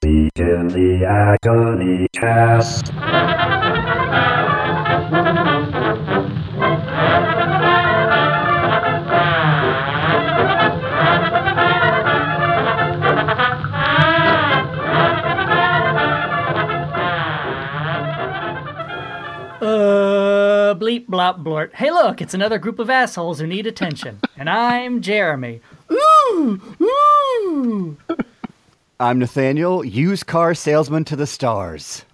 Begin the agony cast. Uh, bleep, blop, blort. Hey, look, it's another group of assholes who need attention. and I'm Jeremy. Ooh, ooh. I'm Nathaniel, used car salesman to the stars.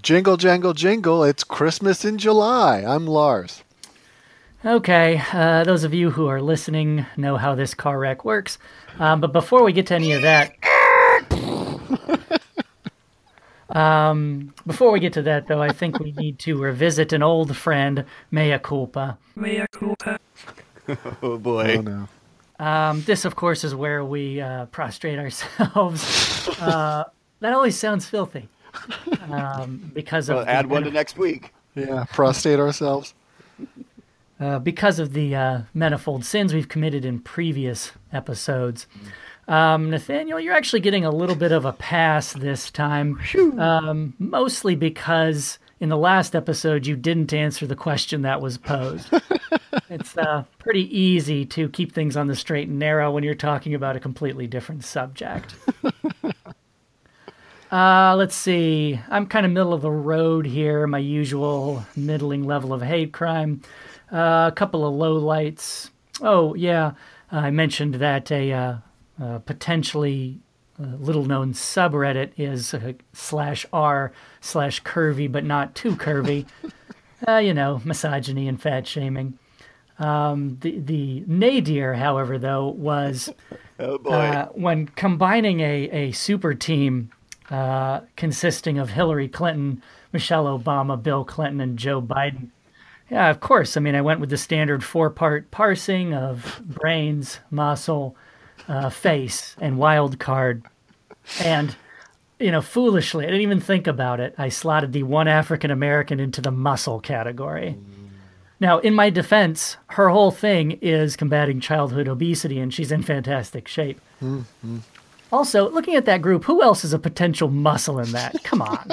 Jingle, jangle, jingle. It's Christmas in July. I'm Lars. Okay, uh, those of you who are listening know how this car wreck works. Um, but before we get to any of that, um, before we get to that, though, I think we need to revisit an old friend, Mea Culpa. Oh boy. Oh no. Um, this, of course, is where we uh, prostrate ourselves. uh, that always sounds filthy. Um, because of Well, the add one to next week. Yeah, prostrate ourselves. uh, because of the uh, manifold sins we've committed in previous episodes. Um, Nathaniel, you're actually getting a little bit of a pass this time, um, mostly because in the last episode you didn't answer the question that was posed. it's uh, pretty easy to keep things on the straight and narrow when you're talking about a completely different subject. Uh, let's see. I'm kind of middle of the road here. My usual middling level of hate crime. Uh, a couple of low lights. Oh yeah, I mentioned that a uh, uh, potentially uh, little known subreddit is uh, slash r slash curvy but not too curvy. uh, you know, misogyny and fat shaming. Um, the the nadir, however, though, was Oh boy. uh, when combining a, a super team uh, consisting of Hillary Clinton, Michelle Obama, Bill Clinton, and Joe Biden. Yeah, of course. I mean, I went with the standard four part parsing of brains, muscle, uh, face, and wild card. And, you know, foolishly, I didn't even think about it. I slotted the one African American into the muscle category. Now, in my defense, her whole thing is combating childhood obesity, and she's in fantastic shape. Mm-hmm. Also, looking at that group, who else is a potential muscle in that? Come on.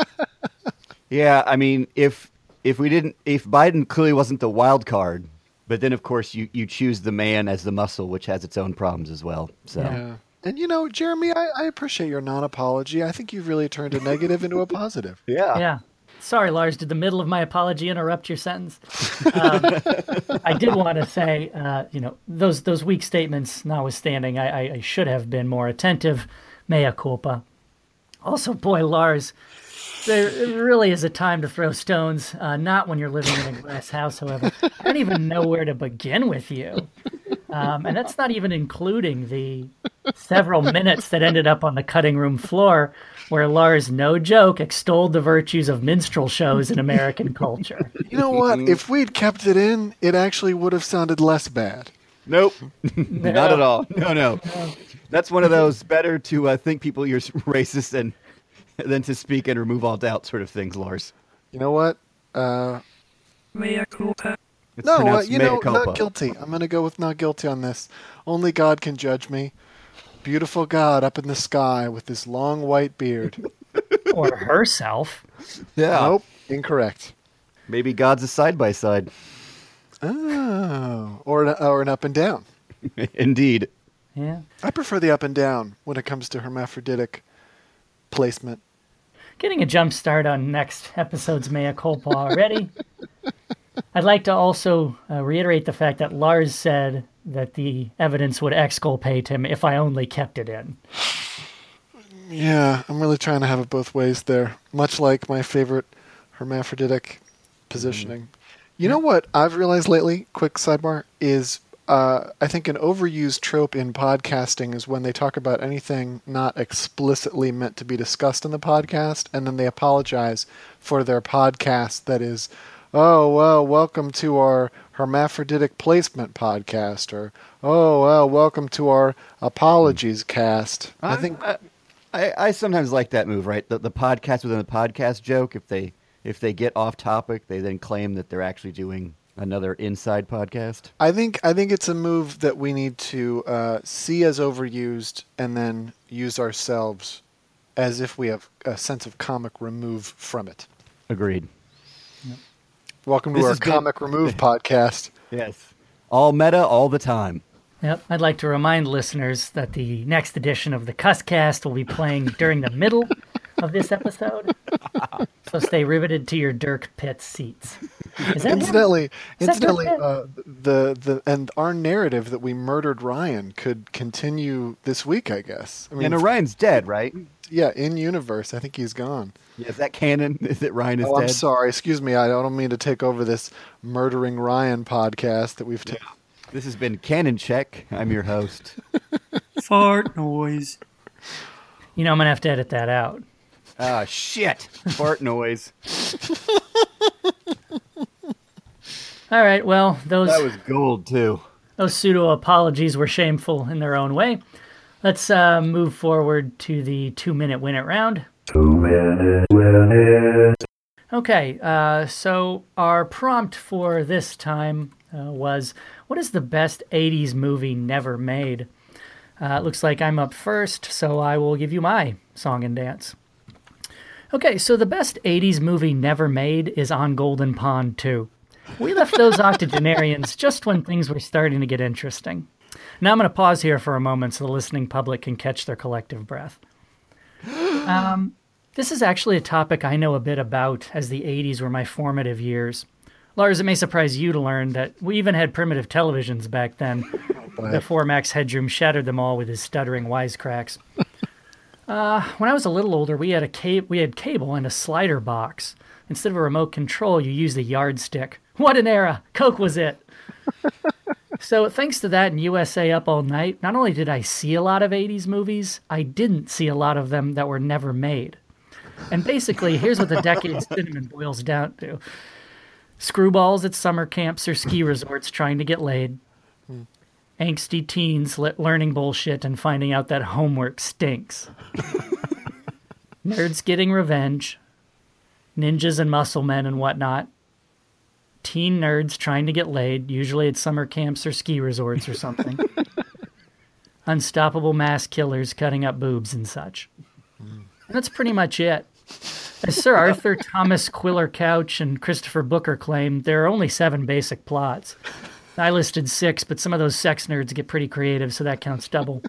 yeah, I mean, if if we didn't, if Biden clearly wasn't the wild card, but then of course you you choose the man as the muscle, which has its own problems as well. So Yeah. And you know, Jeremy, I, I appreciate your non-apology. I think you've really turned a negative into a positive. yeah, yeah. Sorry, Lars. Did the middle of my apology interrupt your sentence? Um, I did want to say, uh, you know, those those weak statements notwithstanding, I, I, I should have been more attentive. Mea culpa. Also, boy, Lars, there really is a time to throw stones. Uh, not when you're living in a glass house, however. I don't even know where to begin with you. Um, and that's not even including the several minutes that ended up on the cutting room floor where Lars, no joke, extolled the virtues of minstrel shows in American culture. You know what? If we'd kept it in, it actually would have sounded less bad. Nope, not at all. No, no. That's one of those better to uh, think people you're racist and than to speak and remove all doubt sort of things, Lars. You know what? Uh, It's no, uh, you know, culpa. not guilty. I'm going to go with not guilty on this. Only God can judge me. Beautiful God up in the sky with his long white beard. or herself. Yeah, Nope, incorrect. maybe God's a side by side. Oh, or an, or an up and down. Indeed. Yeah. I prefer the up and down when it comes to hermaphroditic placement. Getting a jump start on next episode's Mea Culpa already. I'd like to also uh, reiterate the fact that Lars said that the evidence would exculpate him if I only kept it in. Yeah, I'm really trying to have it both ways there. Much like my favorite hermaphroditic positioning. You know what I've realized lately, quick sidebar, is uh, I think an overused trope in podcasting is when they talk about anything not explicitly meant to be discussed in the podcast, and then they apologize for their podcast that is, oh, well, welcome to our hermaphroditic placement podcast, or, oh, well, welcome to our apologies cast. I think I, I, I sometimes like that move, right? The, the podcast within the podcast joke. If they if they get off topic, they then claim that they're actually doing another inside podcast. I think I think it's a move that we need to uh, see as overused and then use ourselves as if we have a sense of comic remove from it. Agreed. Welcome to This our has been- comic remove podcast. Yes. All meta all the time. Yep. I'd like to remind listeners that the next edition of the Cusscast will be playing during the middle of this episode. So stay riveted to your Dirk Pitt seats. Is that Incidentally, Is that incidentally, good? uh, the the and our narrative that we murdered Ryan could continue this week, I guess. I mean, And Orion's dead, right? Yeah, in universe, I think he's gone. Yeah, is that canon? Is that Ryan is Oh, I'm sorry. Excuse me. I don't mean to take over this murdering Ryan podcast that we've taken. This has been Canon Check. I'm your host. Fart noise. You know, I'm going to have to edit that out. Ah, shit. Fart noise. All right. Well, those That was gold, too. those pseudo apologies were shameful in their own way. Let's uh, move forward to the two minute win it round. Two minutes, win it. Okay, uh, so our prompt for this time uh, was what is the best 80s movie never made? Uh, it looks like I'm up first, so I will give you my song and dance. Okay, so the best 80s movie never made is On Golden Pond 2. We left those octogenarians just when things were starting to get interesting. Now I'm going to pause here for a moment so the listening public can catch their collective breath. Um, this is actually a topic I know a bit about, as the 80s were my formative years. Lars, it may surprise you to learn that we even had primitive televisions back then, before Max Headroom shattered them all with his stuttering wisecracks. Uh, when I was a little older, we had a ca- we had cable and a slider box. Instead of a remote control, you used a yardstick. What an era! Coke was it. so, thanks to that and USA Up All Night, not only did I see a lot of 80s movies, I didn't see a lot of them that were never made. And basically, here's what the decade cinnamon boils down to. Screwballs at summer camps or ski resorts trying to get laid, angsty teens le- learning bullshit and finding out that homework stinks, nerds getting revenge, ninjas and muscle men and whatnot, teen nerds trying to get laid, usually at summer camps or ski resorts or something, unstoppable mass killers cutting up boobs and such. And that's pretty much it. As Sir Arthur Thomas Quiller Couch and Christopher Booker claimed, there are only seven basic plots. I listed six, but some of those sex nerds get pretty creative, so that counts double.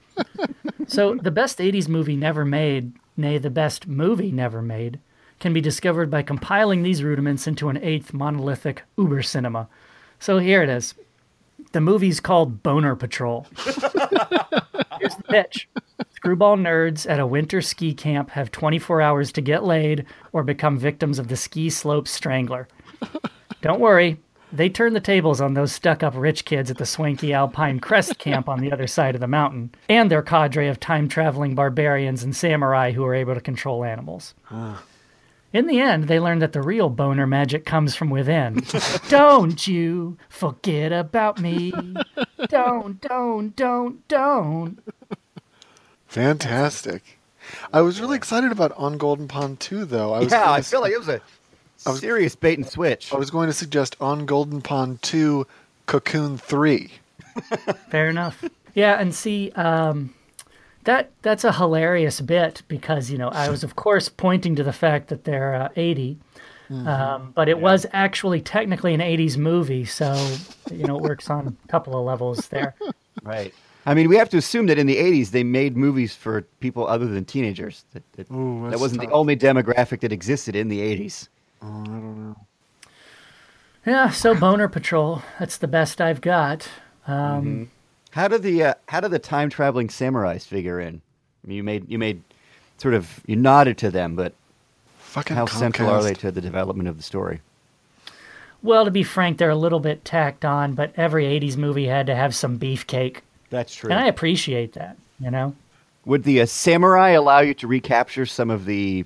so, the best 80s movie never made, nay, the best movie never made, can be discovered by compiling these rudiments into an eighth monolithic uber cinema. So, here it is. The movie's called Boner Patrol. Here's the pitch. Screwball nerds at a winter ski camp have 24 hours to get laid or become victims of the ski slope strangler. Don't worry, they turn the tables on those stuck up rich kids at the swanky Alpine Crest camp on the other side of the mountain, and their cadre of time traveling barbarians and samurai who are able to control animals. In the end, they learn that the real boner magic comes from within. don't you forget about me. Don't, don't, don't, don't. Fantastic. I was really excited about On Golden Pond 2, though. I was Yeah, gonna I s- feel like it was a serious bait and switch. I was going to suggest On Golden Pond 2, Cocoon 3. Fair enough. Yeah, and see, um, that that's a hilarious bit because you know I was of course pointing to the fact that they're uh, 80, um, but it was actually technically an 80s movie, so you know it works on a couple of levels there. Right. I mean, we have to assume that in the 80s they made movies for people other than teenagers. That, that, Ooh, that wasn't tough. the only demographic that existed in the 80s. I don't know. Yeah, so Boner Patrol, that's the best I've got. Um, How do the uh, how do the time traveling samurais figure in? I mean, you made you made sort of you nodded to them, but Fucking how central are they to the development of the story? Well, to be frank, they're a little bit tacked on, but every 80s movie had to have some beefcake, That's true. and I appreciate that. You know. Would the uh, samurai allow you to recapture some of the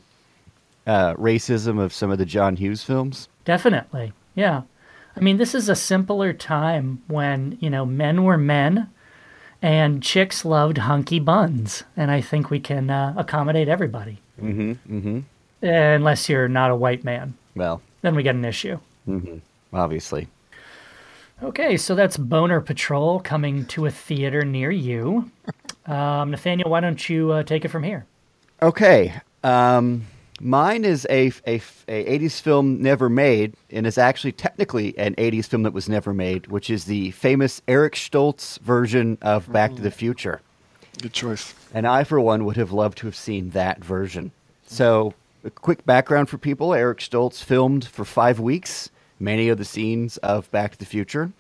uh, racism of some of the John Hughes films? Definitely. Yeah. I mean, this is a simpler time when, you know, men were men and chicks loved hunky buns. And I think we can uh, accommodate everybody. Mm-hmm. Mm-hmm. Unless you're not a white man. Well, Then we get an issue. obviously. Okay, so that's Boner Patrol coming to a theater near you. Um, Nathaniel, why don't you uh, take it from here? Okay. Um, mine is a, a, a 80s film never made, and is actually technically an 80s film that was never made, which is the famous Eric Stoltz version of Back to the mm. Future. Good choice. And I, for one, would have loved to have seen that version. So, a quick background for people Eric Stoltz filmed for five weeks many of the scenes of Back to the Future.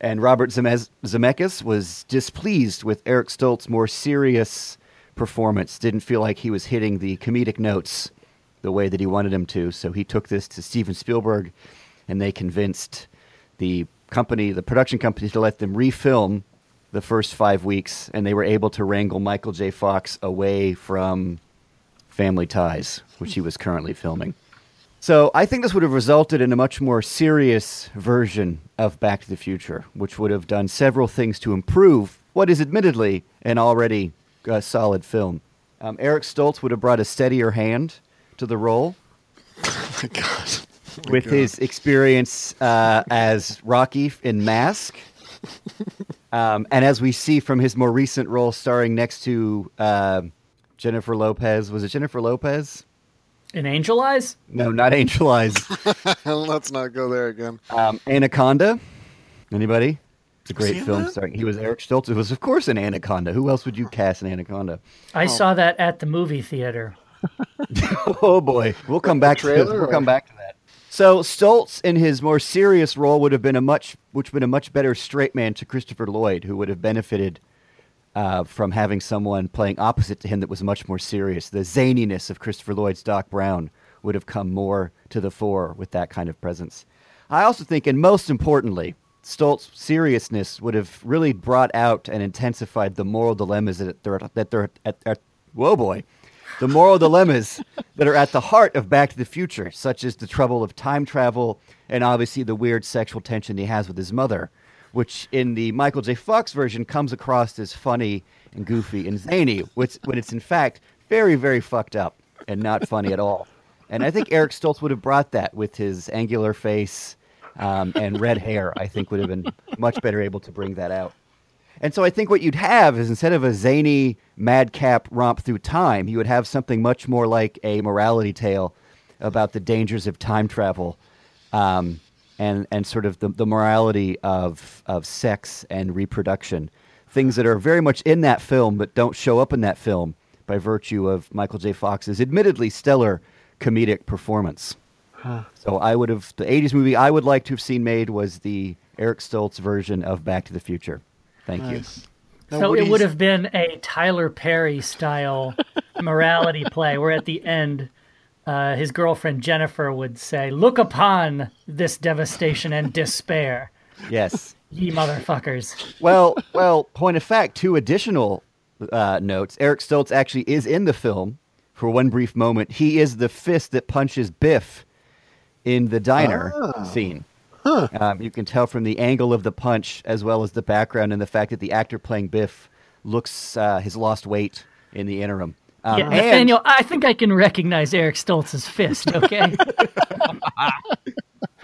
And Robert Zemeckis was displeased with Eric Stoltz's more serious performance, didn't feel like he was hitting the comedic notes the way that he wanted him to. So he took this to Steven Spielberg, and they convinced the company, the production company, to let them refilm the first five weeks, and they were able to wrangle Michael J. Fox away from Family Ties, which he was currently filming. So I think this would have resulted in a much more serious version of Back to the Future, which would have done several things to improve what is admittedly an already uh, solid film. Um, Eric Stoltz would have brought a steadier hand to the role Oh my god. with his experience uh, as Rocky in Mask. Um, and as we see from his more recent role starring next to uh, Jennifer Lopez, was it Jennifer Lopez? In Angel Eyes? No, not Angel Eyes. Let's not go there again. Um, Anaconda. Anybody? It's a great film that? starring. He was Eric Stoltz. It was, of course, an Anaconda. Who else would you cast in Anaconda? I saw that at the movie theater. oh boy, we'll come back to we'll or- come back to that. So Stoltz, in his more serious role, would have been a much, which would been a much better straight man to Christopher Lloyd, who would have benefited uh, from having someone playing opposite to him that was much more serious. The zaniness of Christopher Lloyd's Doc Brown would have come more to the fore with that kind of presence. I also think, and most importantly, Stoltz's seriousness would have really brought out and intensified the moral dilemmas that they're that they're at, at whoa boy, the moral dilemmas that are at the heart of Back to the Future, such as the trouble of time travel and obviously the weird sexual tension he has with his mother, which in the Michael J. Fox version comes across as funny and goofy and zany, which when it's in fact very very fucked up and not funny at all. And I think Eric Stoltz would have brought that with his angular face um, and red hair. I think would have been much better able to bring that out. And so I think what you'd have is instead of a zany madcap romp through time, you would have something much more like a morality tale about the dangers of time travel um, and, and sort of the, the morality of, of sex and reproduction. Things that are very much in that film but don't show up in that film by virtue of Michael J. Fox's admittedly stellar comedic performance. So I would have the '80s movie I would like to have seen made was the Eric Stoltz version of Back to the Future. Thank you. Now, so it would have been a Tyler Perry style morality play where at the end uh, his girlfriend Jennifer would say, Look upon this devastation and despair, Yes. ye motherfuckers. Well, well. Point of fact: two additional uh, notes. Eric Stoltz actually is in the film for one brief moment. He is the fist that punches Biff in the diner Ah. scene. Um, you can tell from the angle of the punch, as well as the background, and the fact that the actor playing Biff looks uh, has lost weight in the interim. Um, Yeah, and- I think I can recognize Eric Stoltz's fist, okay?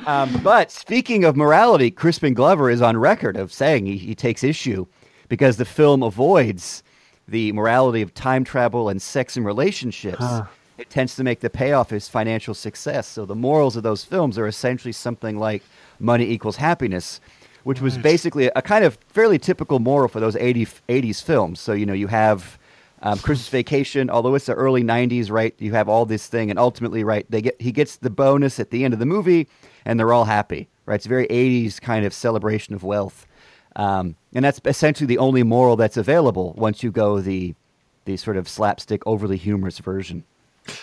Um, but speaking of morality, Crispin Glover is on record of saying he, he takes issue because the film avoids the morality of time travel and sex and relationships. It tends to make the payoff his financial success. So the morals of those films are essentially something like money equals happiness, which was basically a, kind of fairly typical moral for those 80, 80s films. So, you know, you have um, Christmas Vacation, although it's the early 90s, right? You have all this thing, and ultimately, right, they get he gets the bonus at the end of the movie, and they're all happy, right? It's a very 80s kind of celebration of wealth. Um, and that's essentially the only moral that's available once you go the the sort of slapstick, overly humorous version.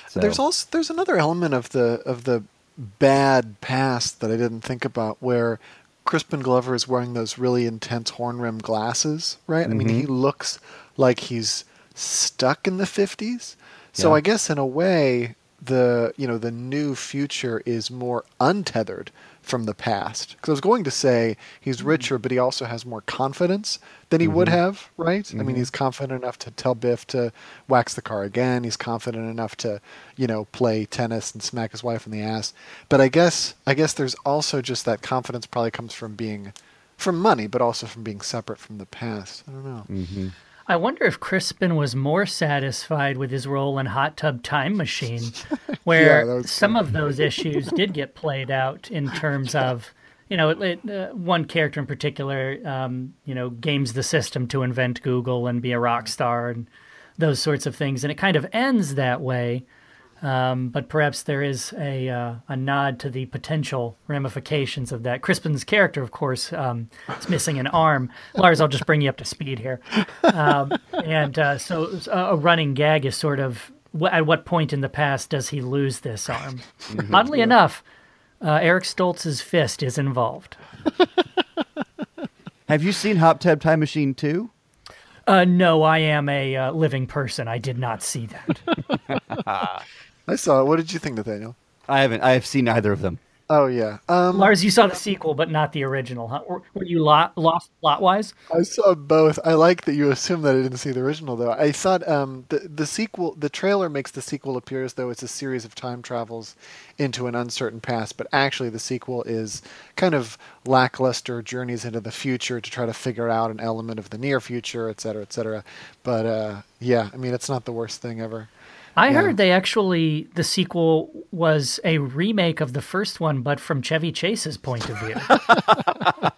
So, There's also there's another element of the of the bad past that I didn't think about where Crispin Glover is wearing those really intense horn rim glasses, right? I mean, Mm-hmm. he looks like he's stuck in the 50s. So Yeah. I guess in a way the, you know, the new future is more untethered from the past. Cuz I was going to say he's Mm-hmm. richer but he also has more confidence than he would mm-hmm. have, right? I mean, mm-hmm. he's confident enough to tell Biff to wax the car again. He's confident enough to, you know, play tennis and smack his wife in the ass. But I guess I guess there's also just that confidence probably comes from being from money, but also from being separate from the past. I don't know. Mm-hmm. I wonder if Crispin was more satisfied with his role in Hot Tub Time Machine, where was some of those issues did get played out in terms of, you know, it, it, uh, one character in particular, um, you know, games the system to invent Google and be a rock star and those sorts of things, and it kind of ends that way. Um, but perhaps there is a uh, a nod to the potential ramifications of that. Crispin's character, of course, um, is missing an arm. Lars, I'll just bring you up to speed here. Um, and uh, so uh, a running gag is sort of at what point in the past does he lose this arm? Oddly enough, uh, Eric Stoltz's fist is involved. Have you seen Hot Tub Time Machine 2? Uh, no, I am a uh, living person. I did not see that. I saw it. What did you think, Nathaniel? I haven't. I have seen neither of them. Oh yeah. Um, Lars, you saw the sequel, but not the original, huh? Or, were you lo- lost plot wise? I saw both. I like that you assume that I didn't see the original, though. I thought um, the the sequel, the trailer makes the sequel appear as though it's a series of time travels into an uncertain past, but actually the sequel is kind of lackluster journeys into the future to try to figure out an element of the near future, et cetera, et cetera. But uh, yeah, I mean, it's not the worst thing ever. I Yeah. heard they actually the sequel was a remake of the first one, but from Chevy Chase's point of view.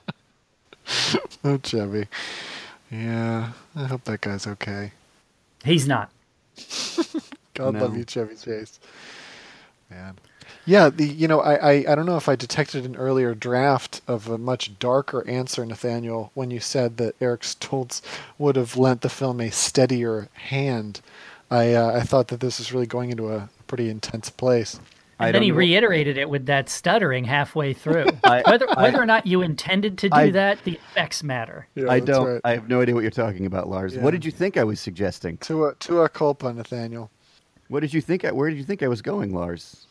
Oh, Chevy. Yeah, I hope that guy's okay. He's not. God No. love you, Chevy Chase. Man. Yeah, the you know, I, I, I don't know if I detected an earlier draft of a much darker answer, Nathaniel, when you said that Eric Stoltz would have lent the film a steadier hand. I uh, I thought that this was really going into a pretty intense place. I And then he know. reiterated it with that stuttering halfway through. I- whether I- or not you intended to do I- that, the effects matter. Yeah, I don't. right. I have no idea what you're talking about, Lars. Yeah. What did you think I was suggesting? To a culpa, Nathaniel. What did you think? I, where did you think I was going, Lars?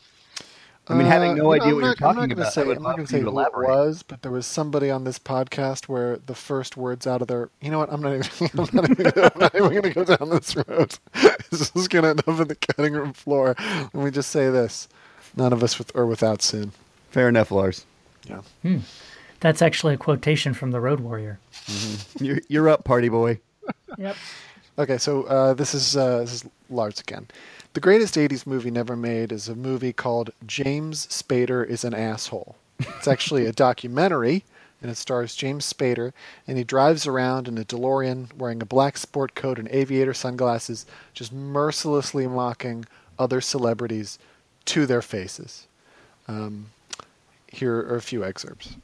I mean, having Uh, no you know, idea what not, you're I'm talking not gonna about, Say, I would I'm love not going to say you to who it was, but there was somebody on this podcast where the first words out of their. You know what? I'm not even. I'm not even, even going to go down this road. this is going to end up in the cutting room floor. Let me just say this: none of us with or without sin. Fair enough, Lars. Yeah. That's actually a quotation from the Road Warrior. You're, you're up, party boy. Yep. Okay, so uh, this is uh, this is Lars again. The greatest '80s movie never made is a movie called James Spader is an asshole. It's actually a documentary, and it stars James Spader, and he drives around in a DeLorean wearing a black sport coat and aviator sunglasses, just mercilessly mocking other celebrities to their faces. Um, here are a few excerpts.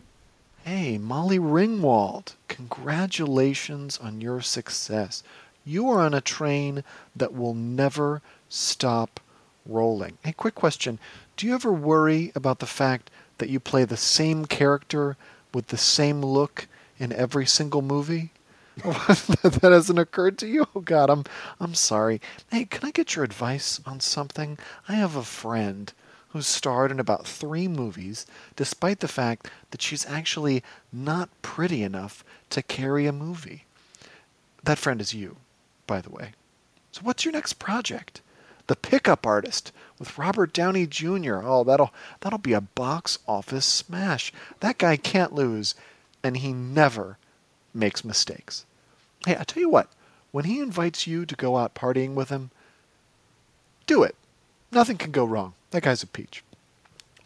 Hey, Molly Ringwald, congratulations on your success. You are on a train that will never stop rolling. Hey, quick question. Do you ever worry about the fact that you play the same character with the same look in every single movie? that hasn't occurred to you? Oh God, I'm I'm sorry. Hey, can I get your advice on something? I have a friend who's starred in about three movies, despite the fact that she's actually not pretty enough to carry a movie. That friend is you, by the way. So what's your next project? The Pickup Artist with Robert Downey Jr. Oh, that'll that'll be a box office smash. That guy can't lose, and he never makes mistakes. Hey, I tell you what, when he invites you to go out partying with him, do it. Nothing can go wrong. That guy's a peach.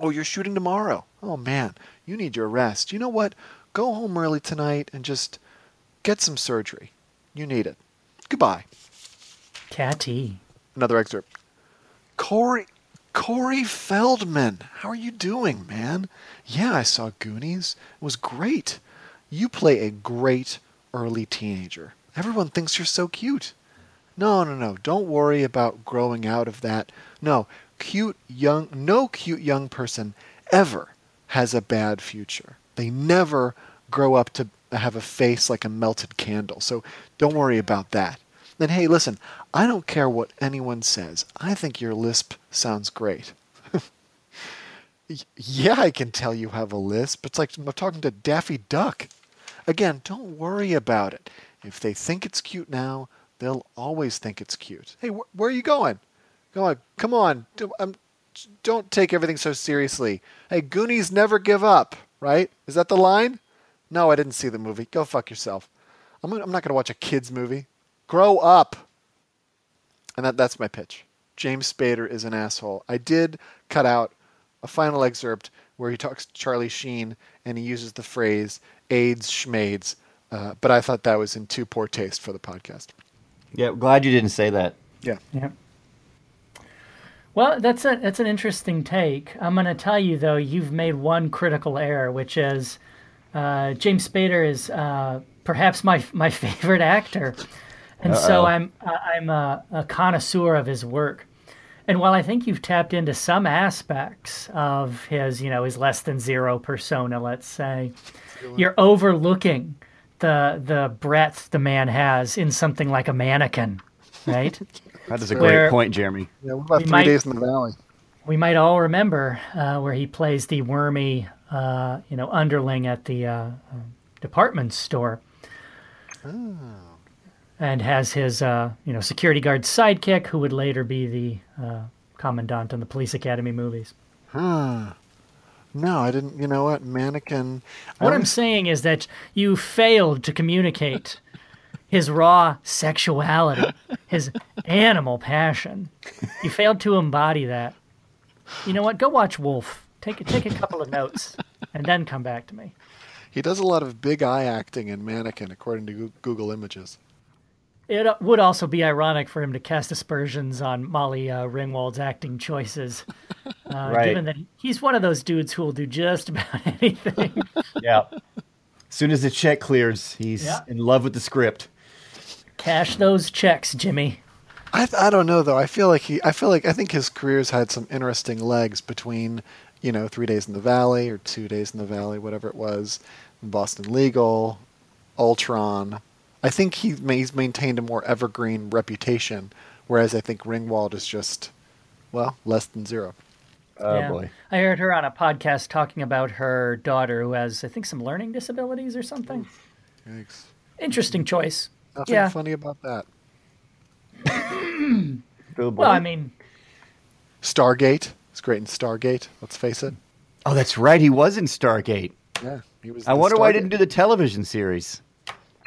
Oh, you're shooting tomorrow. Oh man, you need your rest. You know what? Go home early tonight and just get some surgery. You need it. Goodbye. Catty. Another excerpt. Corey Corey Feldman, how are you doing, man? Yeah, I saw Goonies. It was great. You play a great early teenager. Everyone thinks you're so cute. No, no, no. Don't worry about growing out of that. No, cute young no cute young person ever has a bad future. They never grow up to have a face like a melted candle. So don't worry about that. Then hey, listen, I don't care what anyone says. I think your lisp sounds great. Yeah, I can tell you have a lisp. It's like I'm talking to Daffy Duck. Again, don't worry about it. If they think it's cute now, they'll always think it's cute. Hey, wh- where are you going? Come on, come on. Do- um, don't take everything so seriously. Hey, Goonies never give up, right? Is that the line? No, I didn't see the movie. Go fuck yourself. I'm, I'm not going to watch a kids movie. Grow up. And that, that's my pitch. James Spader is an asshole. I did cut out a final excerpt where he talks to Charlie Sheen and he uses the phrase AIDS schmades, uh, but I thought that was in too poor taste for the podcast. Yeah, glad you didn't say that. Yeah. Yeah. Well, that's a that's an interesting take. I'm going to tell you though, you've made one critical error, which is uh, James Spader is uh, perhaps my my favorite actor, and so Uh-oh. I'm I'm a, a connoisseur of his work. And while I think you've tapped into some aspects of his, you know, his less than zero persona, let's say, you're overlooking the the breadth the man has in something like a mannequin, right? That is a Where- great point, Jeremy. Yeah, what about We Three might- Days in the Valley? we might all remember uh, where he plays the wormy, uh, you know, underling at the uh, uh, department store, and has his, uh, you know, security guard sidekick, who would later be the uh, commandant in the Police Academy movies. Huh. No, I didn't. You know what? Mannequin. What I'm saying is that you failed to communicate his raw sexuality, his animal passion. You failed to embody that. You know what? Go watch Wolf. Take take a couple of notes, and then come back to me. He does a lot of big eye acting in Mannequin, according to Google Images. It uh, would also be ironic for him to cast aspersions on Molly uh, Ringwald's acting choices, uh, Right. given that he's one of those dudes who will do just about anything. Yeah. As soon as the check clears, he's Yeah. in love with the script. Cash those checks, Jimmy. I I don't know though. I feel like he. I feel like I think his career's had some interesting legs between, you know, Three Days in the Valley or Two Days in the Valley, whatever it was, Boston Legal, Ultron. I think he ma- he's maintained a more evergreen reputation, whereas I think Ringwald is just, well, less than zero. Oh Yeah. boy. I heard her on a podcast talking about her daughter who has, I think, some learning disabilities or something. Yikes. Interesting choice. Nothing Yeah. funny about that. Oh. Well, I mean, Stargate. It's great in Stargate. Let's face it. oh, that's right. He was in Stargate. Yeah, he was. I in wonder why he Stargate. didn't do the television series.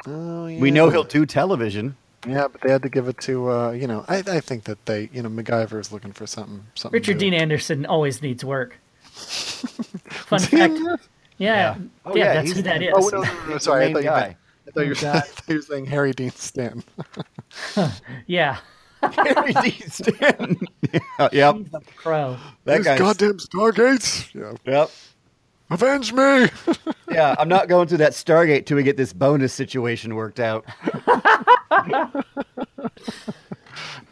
Oh, yeah. We know he'll do television. Yeah, but they had to give it to uh, you know. I, I think that they you know MacGyver is looking for something. something Richard new. Dean Anderson always needs work. Fun fact. Yeah, yeah, Oh, yeah, that's he's who that the- is. Oh no, no, no, no sorry. I main thought, you guy. meant, I thought you were I thought you were saying Harry Dean Stanton. Yeah, Harry Dean Stanton. yeah, yep. he's a pro. That These guy's. goddamn Stargates. Yeah, Yep. avenge me. Yeah, I'm not going through that Stargate till we get this bonus situation worked out.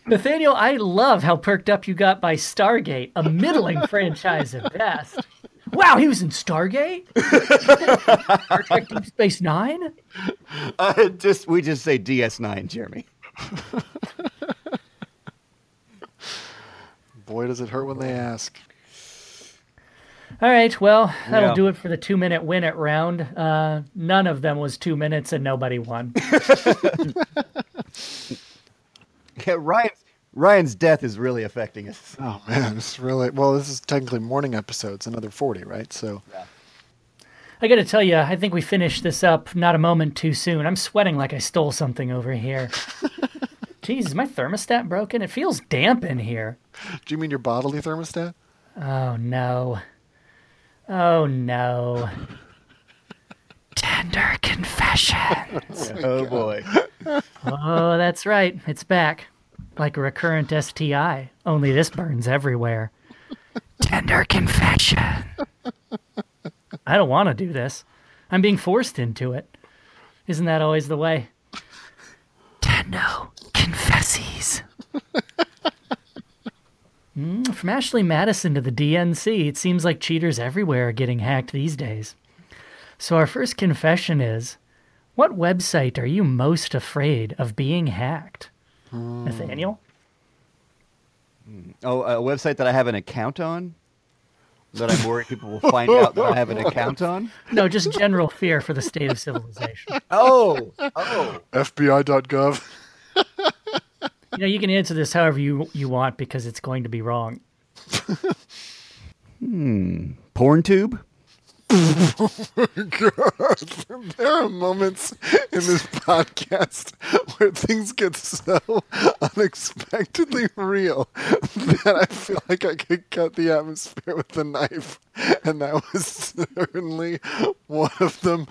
Nathaniel, I love how perked up you got by Stargate, a middling franchise at best. Wow, he was in Stargate? Star Trek Deep Space Nine? Uh, just we just say DS9, Jeremy. Boy, does it hurt when they ask. All right, well, that'll Yeah. do it for the two minute win it round. Uh, none of them was two minutes and nobody won. Yeah, Ryan's Ryan's death is really affecting us. Oh man, it's really well. This is technically morning episodes, another forty, right? So I got to tell you, I think we finished this up not a moment too soon. I'm sweating like I stole something over here. Jeez, is my thermostat broken? It feels damp in here. do you mean your bodily thermostat? Oh no. Oh no. Tender confessions. Oh boy. oh, that's right. It's back. Like a recurrent STI. Only this burns everywhere. Tender confession. I don't want to do this. I'm being forced into it. Isn't that always the way? Tendo confesses. Mm, from Ashley Madison to the DNC, it seems like cheaters everywhere are getting hacked these days. So, our first confession is what website are you most afraid of being hacked? Nathaniel? Oh, a website that I have an account on. That I'm worried people will find out that I have an account on. No, just general fear for the state of civilization. Oh, oh. FBI.gov. You know, you can answer this however you, you want because it's going to be wrong. Hmm. PornTube. there are moments in this podcast where things get so unexpectedly real that I feel like I could cut the atmosphere with a knife, and that was certainly one of them.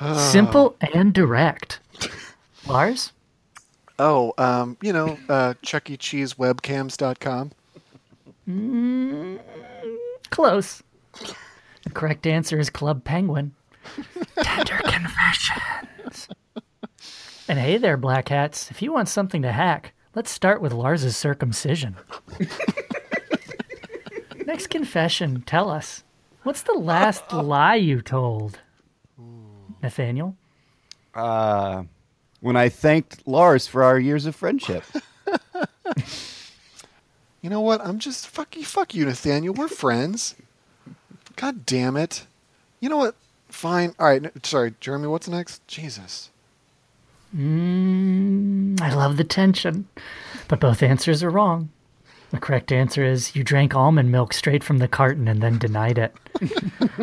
Simple and direct. Lars? Oh, um, you know, uh, Chuck E. Cheese webcams.com. Close. The correct answer is Club Penguin. Tender confessions. And hey there, Black Hats. If you want something to hack, let's start with Lars's circumcision. Next confession, tell us. What's the last lie you told? Nathaniel? Uh, when I thanked Lars for our years of friendship. You know what? I'm just fuck you, fuck you, Nathaniel. We're friends. God damn it. You know what? Fine. All right. n- Sorry, Jeremy. What's next? Jesus. Mm, I love the tension, but both answers are wrong. The correct answer is you drank almond milk straight from the carton and then denied it.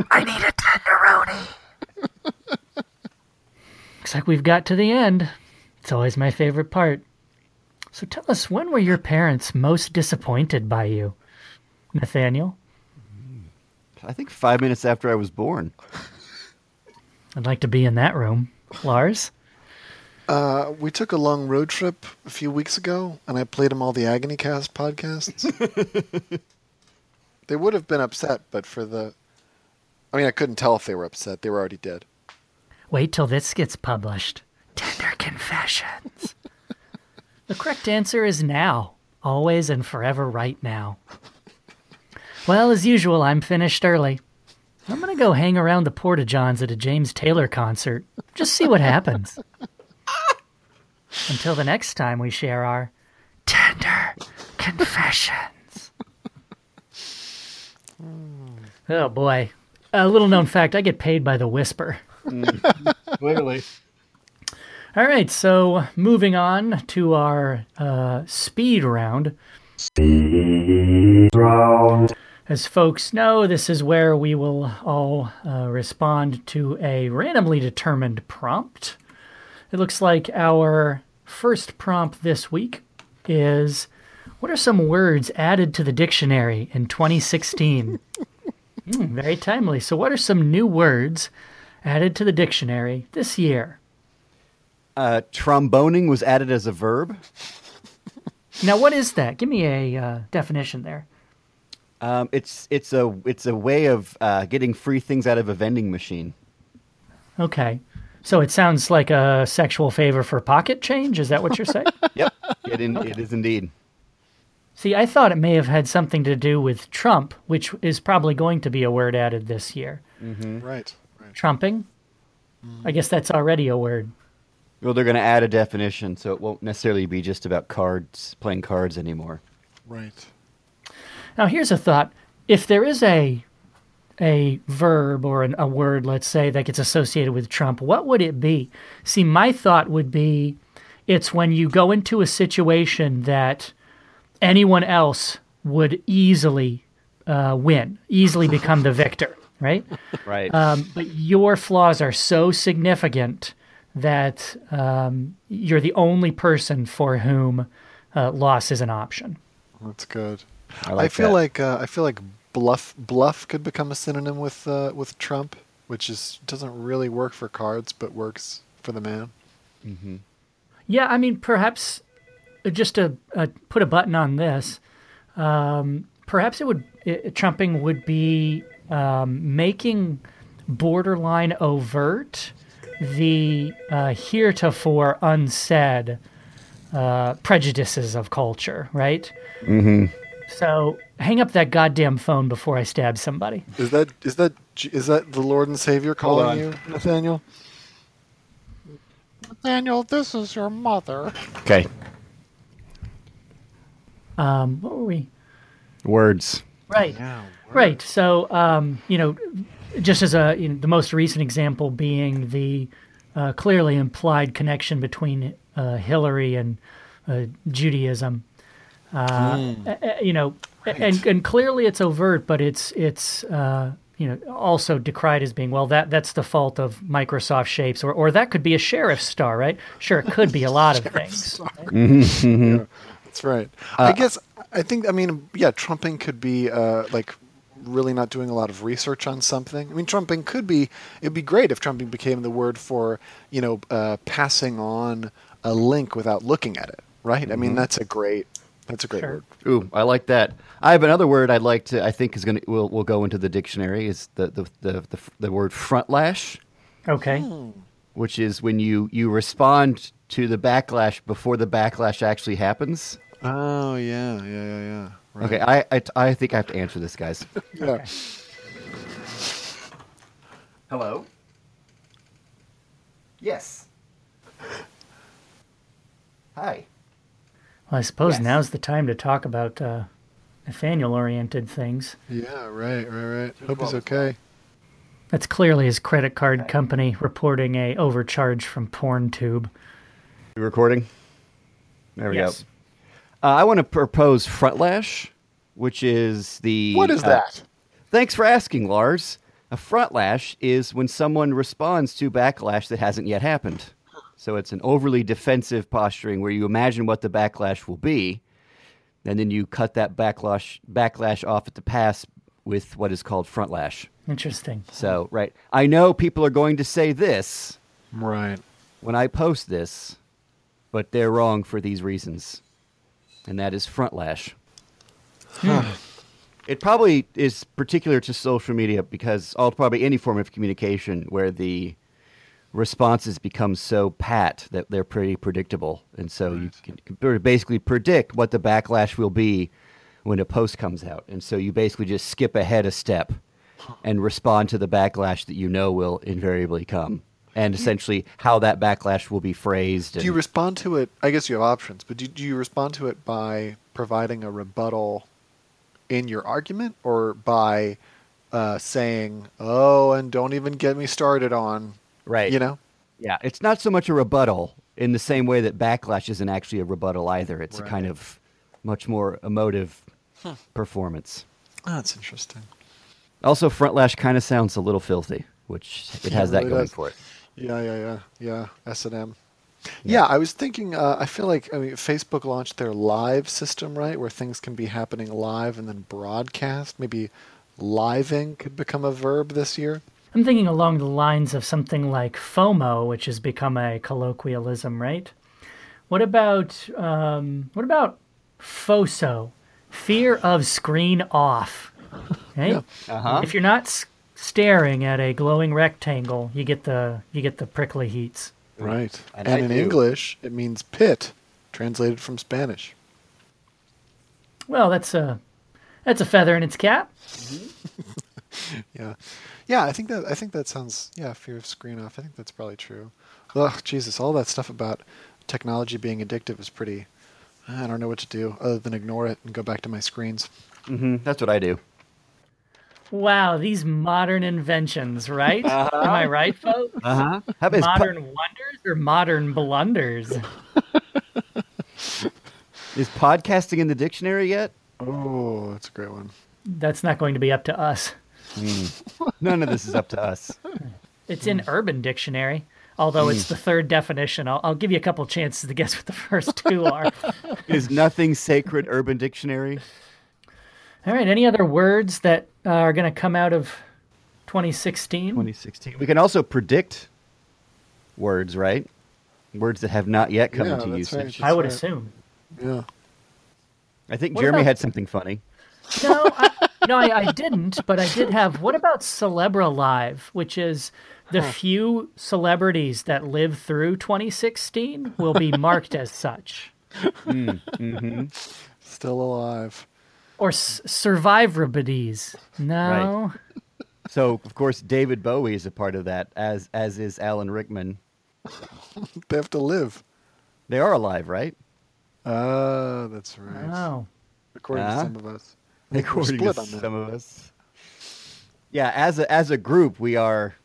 I need a tenderoni. Looks like we've got to the end. It's always my favorite part. So tell us, when were your parents most disappointed by you? Nathaniel? I think five minutes after I was born. I'd like to be in that room. Lars? Uh, we took a long road trip a few weeks ago, and I played them all the Agony Cast podcasts. they would have been upset, but for the. I mean, I couldn't tell if they were upset. They were already dead. Wait till this gets published. Tender confessions. the correct answer is now. Always and forever right now. Well, as usual, I'm finished early. I'm gonna go hang around the Porta Johns at a James Taylor concert. Just see what happens. Until the next time we share our tender confessions. oh boy. A little known fact I get paid by the whisper. Clearly. All right, so moving on to our uh, speed round. Speed round. As folks know, this is where we will all uh, respond to a randomly determined prompt. It looks like our first prompt this week is What are some words added to the dictionary in 2016? Hmm, very timely. So, what are some new words added to the dictionary this year? Uh, tromboning was added as a verb. Now, what is that? Give me a uh, definition there. Um, it's it's a it's a way of uh, getting free things out of a vending machine. Okay. So it sounds like a sexual favor for pocket change. Is that what you're saying? Yep, it, in, it is indeed. See, I thought it may have had something to do with Trump, which is probably going to be a word added this year. Right. Right. Trumping? I guess that's already a word. Well, they're going to add a definition, so it won't necessarily be just about cards, playing cards anymore. Right. Now, here's a thought. If there is a a verb or an, a word, let's say, that gets associated with Trump, what would it be? See, my thought would be it's when you go into a situation that anyone else would easily uh, win, easily become the victor, right? Right. Um, but your flaws are so significant that um, you're the only person for whom uh, loss is an option. That's good. I I, feel that. like uh, I feel like bluff bluff could become a synonym with uh, with Trump, which is doesn't really work for cards, but works for the man. Yeah, I mean, perhaps uh, just to uh, put a button on this, um, perhaps it would uh, trumping would be um, making borderline overt the uh, heretofore unsaid uh, prejudices of culture, right? Mm-hmm. So hang up that goddamn phone before I stab somebody. Is that is that J- is that the Lord and Savior calling you, Nathaniel? Nathaniel, this is your mother. okay. Um, what were we? Words. Right. Right. So, um, you know, just as a you know, the most recent example being the uh, clearly implied connection between uh, Hillary and uh, Judaism. Uh, a- a- you know, a- and and clearly it's overt, but it's it's uh, you know, also decried as being well that that's the fault of Microsoft Shapes, or or that could be a sheriff star, right? Sure, it could be a lot of things. That's right. I guess I think I mean yeah, trumping could be uh, like really not doing a lot of research on something. I mean, trumping could be it'd be great if trumping became the word for you know uh, passing on a link without looking at it. Right. I mean, that's a great that's a great Sure. word. Ooh, I like that. I have another word I'd like to. I think is going to will will go into the dictionary. Is the the the the, the word front lash, Okay, which is when you you respond to the backlash before the backlash actually happens. Oh yeah, yeah, yeah, yeah. Right. Okay, I, I I think I have to answer this, guys. Yeah. Hello. Yes. Hi. well, I suppose Yes. now's the time to talk about uh, Nathaniel-oriented things. Yeah. Right. Right. Right. Hope he's okay. That's clearly his credit card company reporting a overcharge from PornTube. You recording? There we Yes. go. Uh, I want to propose frontlash, which is the. What is uh, that? Thanks for asking, Lars. A frontlash is when someone responds to backlash that hasn't yet happened. So it's an overly defensive posturing where you imagine what the backlash will be, and then you cut that backlash backlash off at the pass with what is called frontlash. Interesting. So, right. I know people are going to say this Right. when I post this, but they're wrong for these reasons. And that is frontlash. Hmm. it probably is particular to social media because all probably any form of communication where the responses become so pat that they're pretty predictable. And so you can can basically predict what the backlash will be when a post comes out. And so you basically just skip ahead a step and respond to the backlash that you know will invariably come. And essentially how that backlash will be phrased. Do you respond to it? I guess you have options, but do, do you respond to it by providing a rebuttal in your argument or by uh, saying, oh, and don't even get me started on, right. you know? Yeah, it's not so much a rebuttal in the same way that backlash isn't actually a rebuttal either. It's a kind of much more emotive performance. Oh, that's interesting. Also, frontlash kind of sounds a little filthy, which it has It that really going does. for it. Yeah, yeah, yeah, yeah. S and M. Yeah, I was thinking. Uh, I feel like I mean, Facebook launched their live system, right, where things can be happening live and then broadcast. Maybe living could become a verb this year. I'm thinking along the lines of something like FOMO, which has become a colloquialism, right? What about um, what about FOSO, fear of screen off? Right? Uh-huh. If you're not s- staring at a glowing rectangle, you get the you get the prickly heats. Right. And And, in do. English, it means pit, translated from Spanish. Well, that's a that's a feather in its cap. Yeah. Yeah, I think that I think that sounds yeah, fear of screen off. I think that's probably true. Ugh, Jesus, all that stuff about technology being addictive is pretty I don't know what to do other than ignore it and go back to my screens. hmm That's what I do. Wow, these modern inventions, right? Uh-huh. Am I right, folks? Uh huh. How about is po- Modern wonders or modern blunders? is podcasting in the dictionary yet? Oh, that's a great one. That's not going to be up to us. Hmm. None of this is up to us. It's in hmm. Urban Dictionary, although it's hmm. the third definition. I'll, I'll give you a couple chances to guess what the first two are. Is nothing sacred? Urban Dictionary. All right, any other words that uh, are going to come out of 2016? 2016. We can also predict words, right? Words that have not yet come Yeah, into that's right. I would right. assume. Yeah. I think What Jeremy about- had something funny. No, I, no, I, I didn't, but I did have. What about Celebra Live, which is the few celebrities that live through 2016 will be marked as such, Still alive. Or s- Survivorities. No, So, of course, David Bowie is a part of that, as as is Alan Rickman. They have to live. They are alive, right? Ah, that's right. oh, According Ah. to some of us. I think we're According split to on that. some of us. Yeah, as a as a group, we are.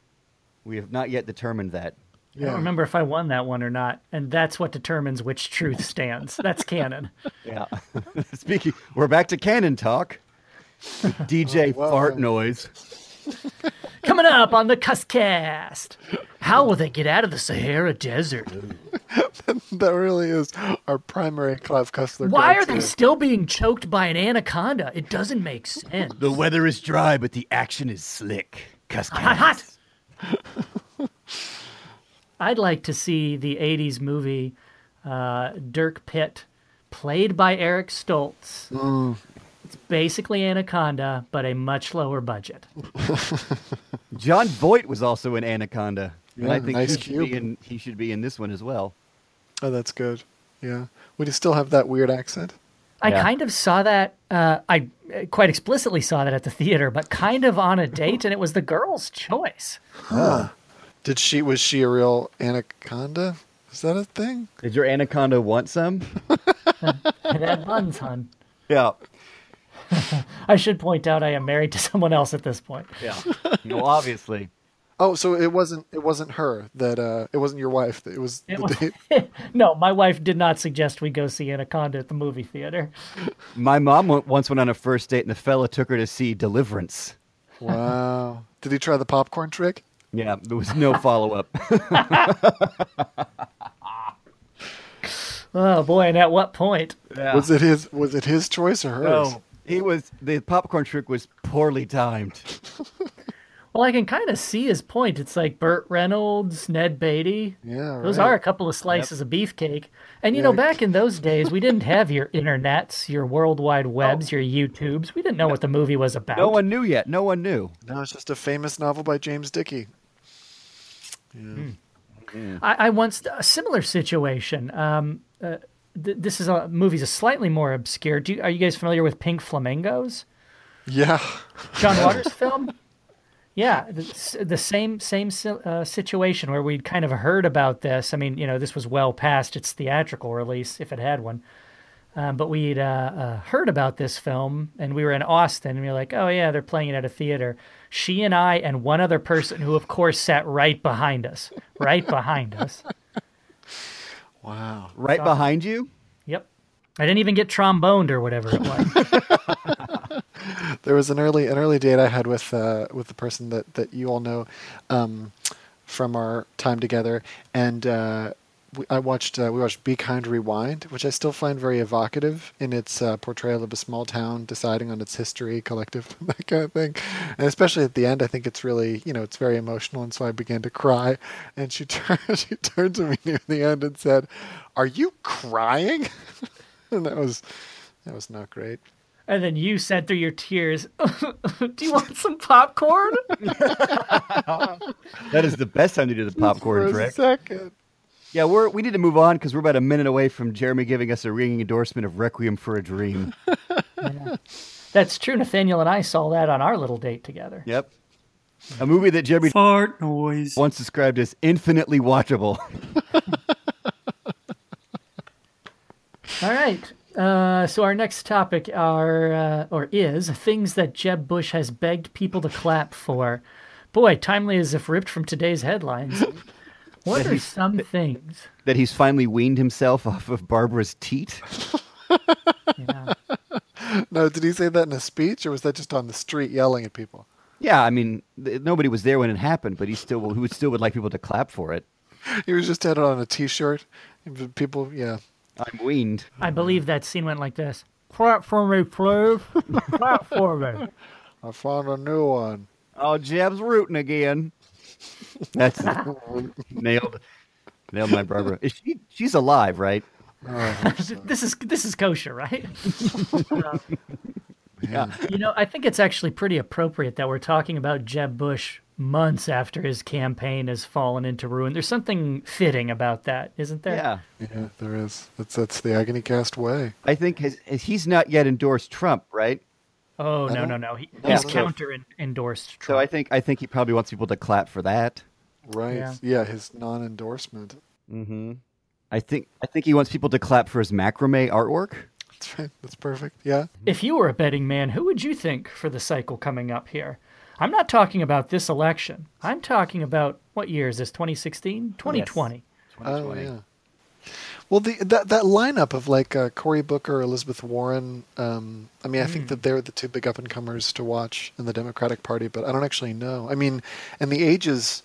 We have not yet determined that. I don't remember if I won that one or not, and that's what determines which truth stands. That's canon. Yeah. Speaking, we're back to canon talk. DJ Oh, wow. fart noise. Coming up on the Cusscast. How will they get out of the Sahara Desert? that really is our primary Clive Cussler. Why are go-to. they still being choked by an anaconda? It doesn't make sense. The weather is dry, but the action is slick. Cuss Hot, hot. I'd like to see the 80s movie uh, Dirk Pitt, played by Eric Stoltz. It's basically Anaconda, but a much lower budget. Jon Voight was also in Anaconda. and I think nice he, should be in, he should be in this one as well. Oh, that's good. Yeah. Would he still have that weird accent? I Yeah. kind of saw that. Uh, I uh, quite explicitly saw that at the theater, but kind of on a date, and it was the girl's choice. Did she? Was she a real anaconda? Is that a thing? Did your Anaconda want some? It had buns, hun. yeah. I should point out I am married to someone else at this point. Yeah. no, obviously. Oh, so it wasn't. It wasn't her that. uh It wasn't your wife. That it was It the was- date. no, my wife did not suggest we go see Anaconda at the movie theater. My mom went, once went on a first date, and the fella took her to see Deliverance. Wow. Did he try the popcorn trick? Yeah, there was no follow up. Oh boy, and at what point? Was it his? Was it his choice or hers? No, he was the popcorn trick was poorly timed. Well, I can kind of see his point. It's like Burt Reynolds, Ned Beatty. Yeah, Those right. are a couple of slices of beefcake. And you know, back in those days, we didn't have your internets, your world wide oh. webs, your YouTubes. We didn't know what the movie was about. No one knew yet. No one knew. No, it's just a famous novel by James Dickey. I, I once a similar situation. Um, uh, th- this is a movie's a slightly more obscure. Do you, are you guys familiar with Pink Flamingos? Yeah. John Waters film. Yeah, the, the same same uh, situation where we'd kind of heard about this. I mean, you know, this was well past its theatrical release, if it had one. Um, but we'd uh, uh, heard about this film, and we were in Austin, and we were like, "Oh yeah, they're playing it at a theater." She and I and one other person, who of course sat right behind us, right behind us. Wow. Right behind you. Yep. I didn't even get tromboned or whatever it was. There was an early an early date I had with uh, with the person that, that you all know um, from our time together, and uh, we, I watched uh, we watched Be Kind Rewind, which I still find very evocative in its uh, portrayal of a small town deciding on its history, collective that kind of thing, and especially at the end, I think it's really you know it's very emotional, and so I began to cry, and she turned she turned to me near the end and said, "Are you crying?" and that was that was not great. and then you said through your tears, "Do you want some popcorn?" That is the best time to do the popcorn For a trick. second. Yeah, we're we need to move on because we're about a minute away from Jeremy giving us a ringing endorsement of Requiem for a Dream. That's true. Nathaniel and I saw that on our little date together. yep, a movie that Jeremy Fart noise. once described as infinitely watchable. All right. Uh, so our next topic are uh, or is things that Jeb Bush has begged people to clap for. Boy, timely as if ripped from today's headlines. What are some things? that he's finally weaned himself off of Barbara's teat. Yeah. No, did he say that in a speech, or was that just on the street yelling at people? Yeah, I mean, th- nobody was there when it happened, but he still he would still would like people to clap for it. He was just had it on a T-shirt. People, yeah. I'm weaned. I believe that scene went like this. Clap for me, please. clap for me. I found a new one. Oh, Jeb's rooting again. That's nailed. Nailed my Barbara. Is she? She's alive, right? This is this is kosher, right? Yeah. You know, I think it's actually pretty appropriate that we're talking about Jeb Bush months after his campaign has fallen into ruin. There's something fitting about that, isn't there? Yeah. Yeah, there is. That's that's the agony cast way. I think his, he's not yet endorsed Trump, right? Oh no no no! He, I he's don't counter en- endorsed Trump. So I think I think he probably wants people to clap for that. Right. Yeah. Yeah, his non-endorsement. Mm-hmm. I think I think he wants people to clap for his macrame artwork. That's right. That's perfect. Yeah. If you were a betting man, who would you think for the cycle coming up here? I'm not talking about this election. I'm talking about what year is this? 2016? 2020. Oh yeah. Well, the that that lineup of like uh, Cory Booker, Elizabeth Warren. Um, I mean, I think that they're the two big up and comers to watch in the Democratic Party, but I don't actually know. I mean, and the ages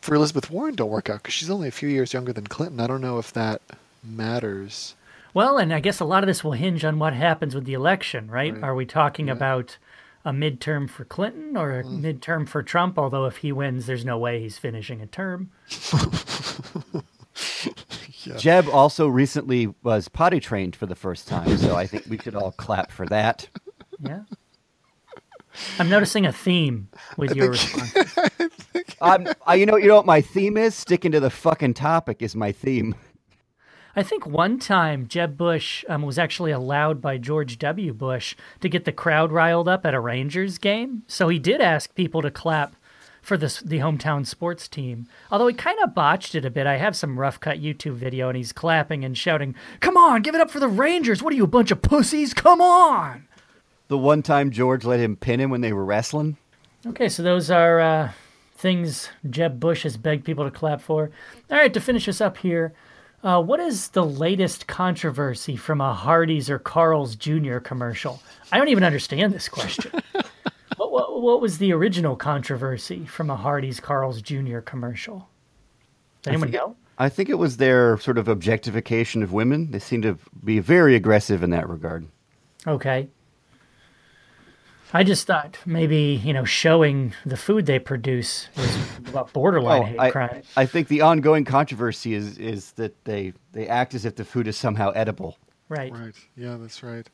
for Elizabeth Warren don't work out because she's only a few years younger than Clinton. I don't know if that matters. Well, and I guess a lot of this will hinge on what happens with the election, right? Right. Are we talking about a midterm for Clinton or a midterm for Trump? Although if he wins, there's no way he's finishing a term. Jeb also recently was potty trained for the first time, so I think we should all clap for that. Yeah. I'm noticing a theme with your response. Um, I, you know, you know what my theme is? Sticking to the fucking topic is my theme. I think one time Jeb Bush um, was actually allowed by George W. Bush to get the crowd riled up at a Rangers game. So he did ask people to clap for this, the hometown sports team. Although he kind of botched it a bit. I have some rough cut YouTube video and he's clapping and shouting, Come on, give it up for the Rangers. What are you, a bunch of pussies? Come on. The one time George let him pin him when they were wrestling. Okay, so those are uh, things Jeb Bush has begged people to clap for. All right, to finish us up here, uh, what is the latest controversy from a Hardee's or Carl's Jr. commercial? I don't even understand this question. what, what, what was the original controversy from a Hardee's Carl's Jr. commercial? Does anyone forget- know? I think it was their sort of objectification of women. They seem to be very aggressive in that regard. Okay. I just thought maybe, you know, showing the food they produce was about borderline oh, hate Oh, I, crime. I think the ongoing controversy is is that they they act as if the food is somehow edible. Right. Right. Yeah, that's right.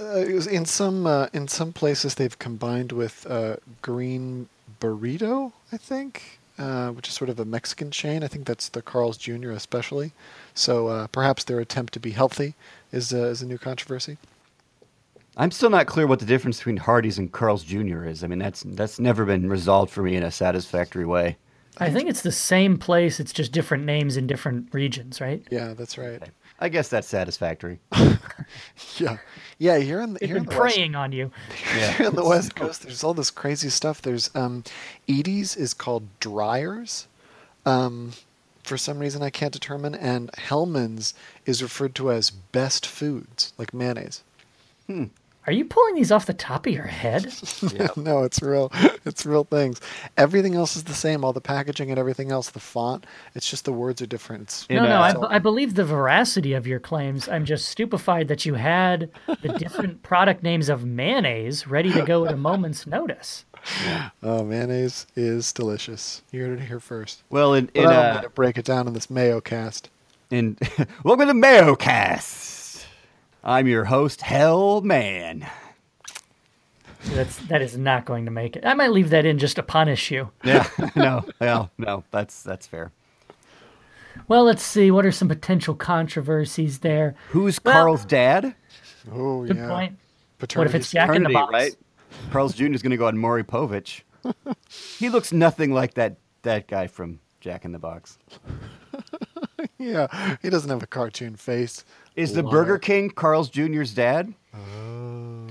Uh, in some uh, in some places they've combined with uh, Green Burrito, I think, uh, which is sort of a Mexican chain. I think that's the Carl's Jr. especially. So uh, perhaps their attempt to be healthy is uh, is a new controversy. I'm still not clear what the difference between Hardee's and Carl's Jr. is. I mean, that's that's never been resolved for me in a satisfactory way. I think it's the same place. It's just different names in different regions, right? Yeah, that's right. I guess that's satisfactory. Yeah, yeah. Here in the, They've here in been the West- preying on you. Here on the West Coast, there's all this crazy stuff. There's um, Edy's is called Dreyer's, um, for some reason I can't determine, and Hellmann's is referred to as best foods, like mayonnaise. Are you pulling these off the top of your head? no, it's real. It's real things. Everything else is the same. All the packaging and everything else, the font. It's just the words are different. It's In, no, no, I, b- I believe the veracity of your claims. I'm just stupefied that you had the different product names of mayonnaise ready to go at a moment's notice. oh, mayonnaise is delicious. You heard it here first. Well, in But in, I don't uh, want to break it down in this mayo cast. in welcome to Mayo Cast. I'm your host, Hell Man. That's that is not going to make it. I might leave that in just to punish you. Yeah, no, no, no. That's that's fair. Well, let's see. What are some potential controversies there? Who's Well- Carl's dad? Oh, Good yeah. point. What if it's Jack in the Box? right? Carl's Jr. is going to go on Maury Povich. he looks nothing like that that guy from Jack in the Box. Yeah, he doesn't have a cartoon face. Is the Liar. Burger King Carl's Jr.'s dad? Oh.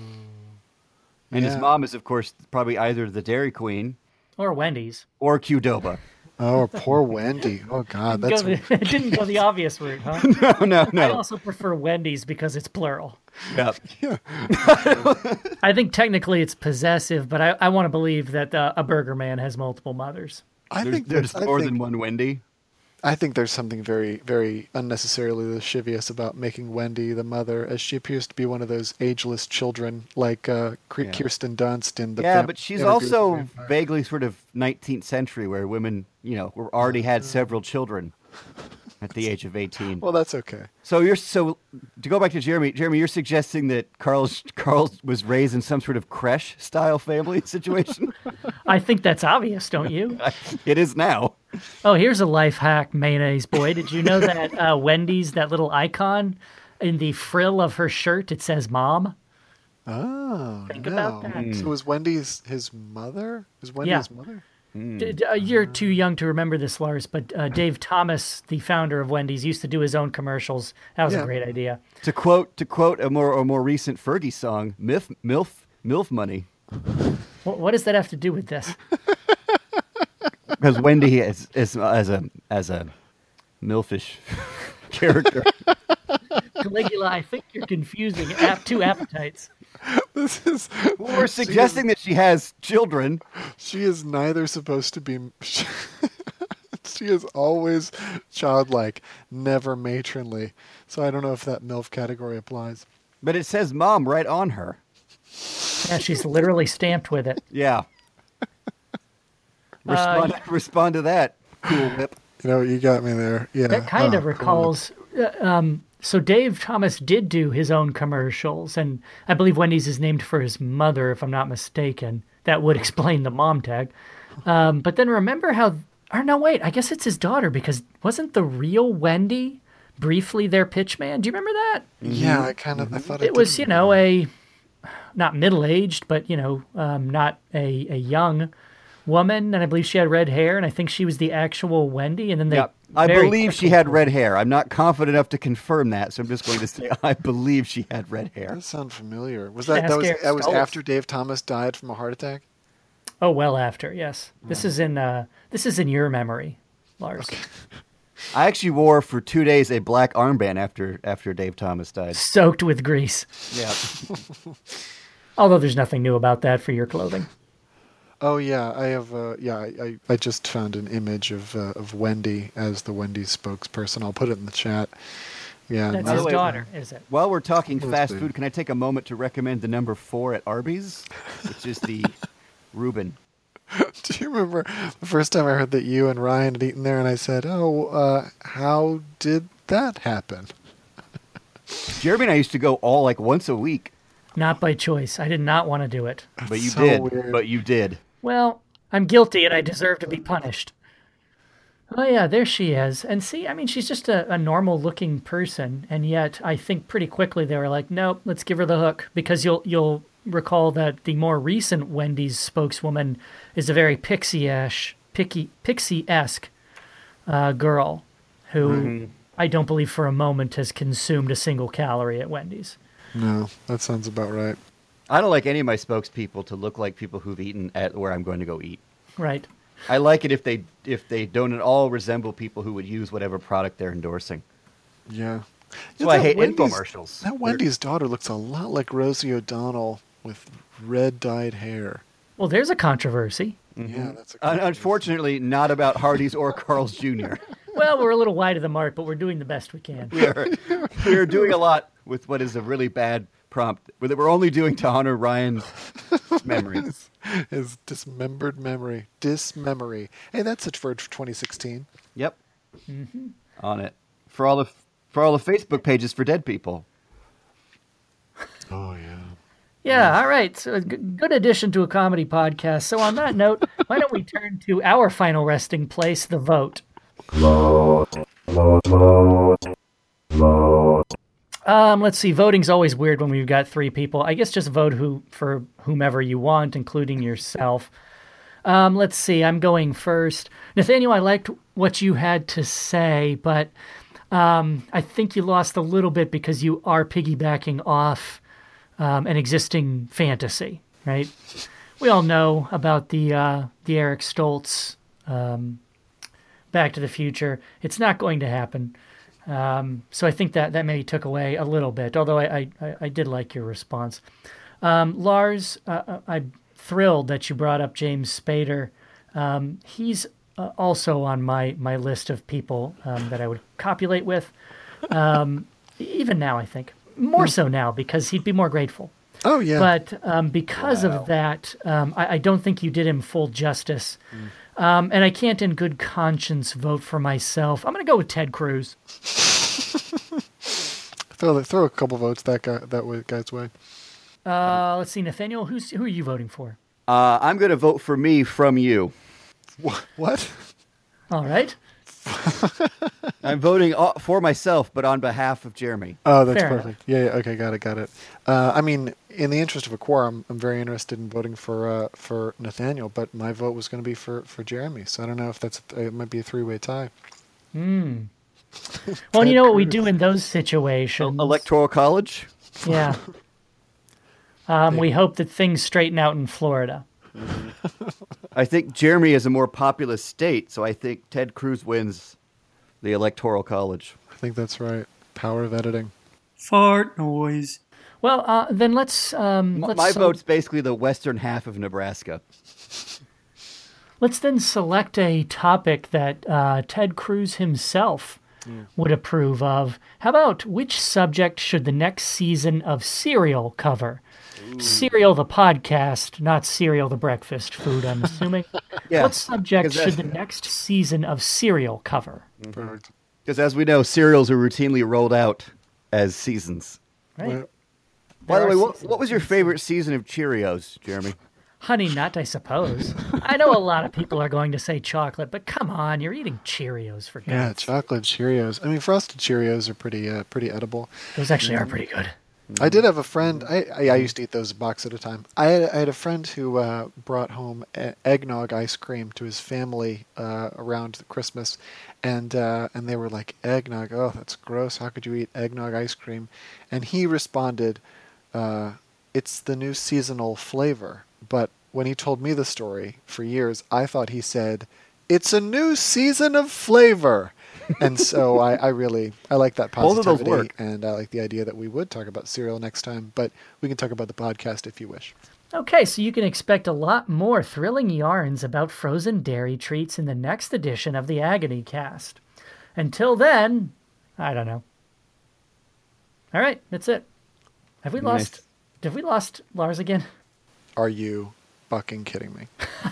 And his Yeah. mom is, of course, probably either the Dairy Queen Or Wendy's. or Qdoba. Oh, poor Wendy. Oh God, Go that's the, it didn't go the obvious route, huh? no, no, I no. also prefer Wendy's because it's plural. Yep. I think technically it's possessive, but I, I want to believe that uh, a burger man has multiple mothers. I There's, think there's I more think, than one Wendy. I think there's something very, very unnecessarily lascivious about making Wendy the mother, as she appears to be one of those ageless children, like uh, Yeah. Kirsten Dunst in the. yeah, Vamp- but she's Interview with the also vaguely sort of 19th century where women, you know, were already had several children at the age of 18. Well, that's okay. So you're so to go back to Jeremy. Jeremy, you're suggesting that Carl's Carl was raised in some sort of creche style family situation. I think that's obvious, don't you? it is now. Oh, here's a life hack, mayonnaise boy. Did you know that uh, Wendy's, that little icon in the frill of her shirt, it says mom? Oh, Think no. about that. So was Wendy's his mother? Was Wendy Yeah. his mother? D- d- uh, you're too young to remember this, Lars, but uh, Dave Thomas, the founder of Wendy's, used to do his own commercials. That was Yeah. a great idea. To quote to quote a more a more recent Fergie song, "Milf Milf Milf Money," What, what does that have to do with this? because Wendy is, is as a as a milfish character. Caligula, I think you're confusing ap- two appetites. This is. We're suggesting that she has children. She is neither supposed to be. She is always childlike, never matronly. So I don't know if that MILF category applies. But it says mom right on her. Yeah, she's literally stamped with it. Yeah. Respond, respond to that, cool whip. You know, you got me there. Yeah. That kind Oh, of cool. recalls. Uh, um, so Dave Thomas did do his own commercials, and I believe Wendy's is named for his mother, if I'm not mistaken. That would explain the mom tag. Um, but then remember how? Or no, wait. I guess it's his daughter because wasn't the real Wendy briefly their pitch man? Do you remember that? Yeah, I kind of. I thought I It was, you know, a not middle aged, but you know, um, not a, a young woman, and I believe she had red hair, and I think she was the actual Wendy. And then they, Yeah. I believe she had red hair. I'm not confident enough to confirm that, so I'm just going to say I believe she had red hair. That sound familiar. Was that that was that was after Dave Thomas died from a heart attack? Oh, well after, yes. This is in uh, this is in your memory, Lars. I actually wore for two days a black armband after after Dave Thomas died. Soaked with grease. Yeah. Although there's nothing new about that for your clothing. Oh yeah, I have. Uh, yeah, I, I I just found an image of uh, of Wendy as the Wendy spokesperson. I'll put it in the chat. Yeah. That's By his way- daughter, is it? While we're talking Let's fast see. food, can I take a moment to recommend the number four at Arby's, which is the Reuben. Do you remember the first time I heard that you and Ryan had eaten there, and I said, "Oh, uh, how did that happen?" Jeremy and I used to go all like once a week, Not by choice. I did not want to do it. but you So did. weird. But you did. Well, I'm guilty and I deserve to be punished. Oh, yeah, there she is. And see, I mean, she's just a, a normal looking person. And yet, I think pretty quickly they were like, nope, let's give her the hook. Because you'll, you'll recall that the more recent Wendy's spokeswoman is a very pixie-esque, picky, pixie-esque uh, girl who I don't believe for a moment has consumed a single calorie at Wendy's. No, that sounds about right. I don't like any of my spokespeople to look like people who've eaten at where I'm going to go eat. Right. I like it if they if they don't at all resemble people who would use whatever product they're endorsing. Yeah. That's why I hate Wendy's- infomercials. That Wendy's daughter looks a lot like Rosie O'Donnell with red dyed hair. Well, there's a controversy. Yeah, mm-hmm. that's a Un- unfortunately, not about Hardee's or Carl's Jr. Well, we're a little wide of the mark, but we're doing the best we can. We are, we are doing a lot with what is a really bad prompt that we're only doing to honor Ryan's memories. his dismembered memory. Dismemory. Hey, that's it for 2016. Yep, mm-hmm. on it for all the for all the Facebook pages for dead people. Oh yeah. Yeah, mm. all right. So, a g- good addition to a comedy podcast. So, on that note, why don't we turn to our final resting place, the vote? Vote. Vote. Vote. Vote. Um, let's see. Voting's always weird when we've got three people. I guess just vote who for whomever you want, including yourself. Um, let's see. I'm going first. Nathaniel, I liked what you had to say, but um, I think you lost a little bit because you are piggybacking off um, an existing fantasy, right? We all know about the uh, the Eric Stoltz um, Back to the Future. It's not going to happen. Um, so I think that that maybe took away a little bit, although I, I, I did like your response. Um, Lars, uh, uh, I'm thrilled that you brought up James Spader. Um, he's uh, also on my, my list of people um, that I would copulate with, um, even now, I think. More so now because he'd be more grateful. Oh yeah. But um, because of that, um, I, I don't think you did him full justice. Um, and I can't, in good conscience, vote for myself. I'm going to go with Ted Cruz. throw the, throw a couple votes that guy that way, guy's way. Uh, let's see, Nathaniel, who's who are you voting for? Uh, I'm going to vote for me from you. What? What? All right, I'm voting uh, for myself, but on behalf of Jeremy. Oh, that's Fair perfect. Yeah, yeah. Okay, got it, got it. Uh, I mean, in the interest of a quorum, I'm very interested in voting for uh, for Nathaniel, but my vote was going to be for, for Jeremy. So I don't know if that's it might be a three way tie. Hmm. well, you know what we do in those situations. Electoral college. yeah. Um, we hope that things straighten out in Florida. I think Jeremy is a more populous state, so I think Ted Cruz wins The Electoral College. I think that's right. Power of editing. Fart noise. Well, uh, then let's um, let's My sel- vote's basically the western half of Nebraska. let's then select a topic that uh, Ted Cruz himself would approve of. How about which subject should the next season of Serial cover? Serial the podcast, not cereal the breakfast food. I'm assuming. Yeah, What subject should the next season of Serial cover? Because as we know, cereals are routinely rolled out as seasons. Right. Well, By the way, what, what was your favorite season of Cheerios, Jeremy? Honey Nut, I suppose. I know a lot of people are going to say chocolate, but come on, you're eating Cheerios for Yeah, chocolate Cheerios. I mean, frosted Cheerios are pretty uh, pretty edible. Those actually are pretty good. I did have a friend. I, I, I used to eat those a box at a time. I had, I had a friend who uh, brought home eggnog ice cream to his family uh, around Christmas, and uh, and they were like eggnog. Oh, that's gross. How could you eat eggnog ice cream? And he responded, uh, "It's the new seasonal flavor." But when he told me the story for years, I thought he said, "It's a new season of flavor." And so I, I really I like that Both of positivity, those work. and I like the idea that we would talk about cereal next time. But we can talk about the podcast if you wish. Okay, so you can expect a lot more thrilling yarns about frozen dairy treats in the next edition of the Agony Cast. Until then, I don't know. All right, that's it. Have we Nice. lost? Have we lost Lars again? Are you fucking kidding me?